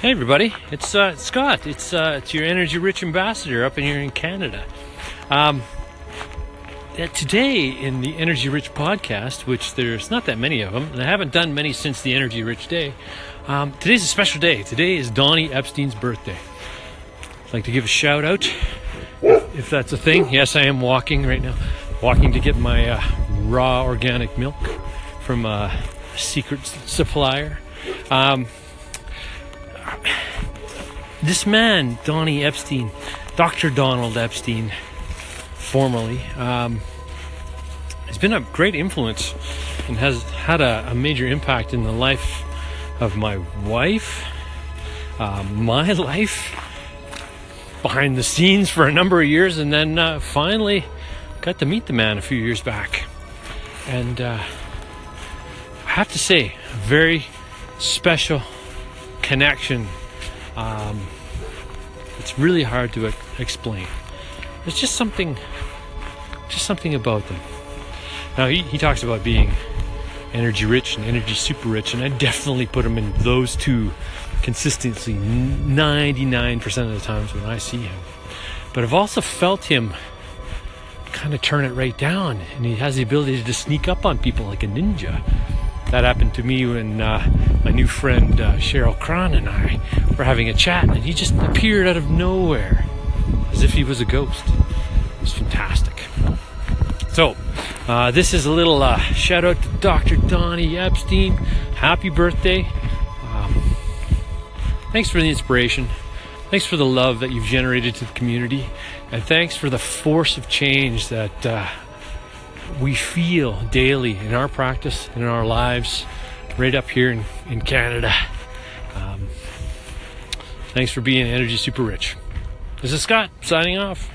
Hey everybody, it's uh, Scott. It's uh, it's your energy rich ambassador up in here in Canada. Um, today in the Energy Rich podcast, which there's not that many of them, and I haven't done many since the Energy Rich day. Um, today's a special day. Today is Donnie Epstein's birthday. I'd like to give a shout out, if, that's a thing. Yes, I am walking right now, walking to get my uh, raw organic milk from a secret supplier. Um, this man, Donnie Epstein, Dr. Donald Epstein, formerly, um, has been a great influence and has had a, a major impact in the life of my wife, uh, my life, behind the scenes for a number of years, and then uh, finally got to meet the man a few years back. And uh, I have to say, very special connection. Um, it's really hard to explain. There's just something, just something about them. Now he, he talks about being energy rich and energy super rich, and I definitely put him in those two consistently 99% of the times when I see him. But I've also felt him kind of turn it right down, and he has the ability to sneak up on people like a ninja. That happened to me when uh, my new friend uh, Cheryl Cron and I were having a chat, and he just appeared out of nowhere as if he was a ghost. It was fantastic. So, uh, this is a little uh, shout out to Dr. Donnie Epstein. Happy birthday. Um, thanks for the inspiration. Thanks for the love that you've generated to the community. And thanks for the force of change that uh, we feel daily in our practice and in our lives right up here in, in Canada. Um, thanks for being energy super rich. This is Scott signing off.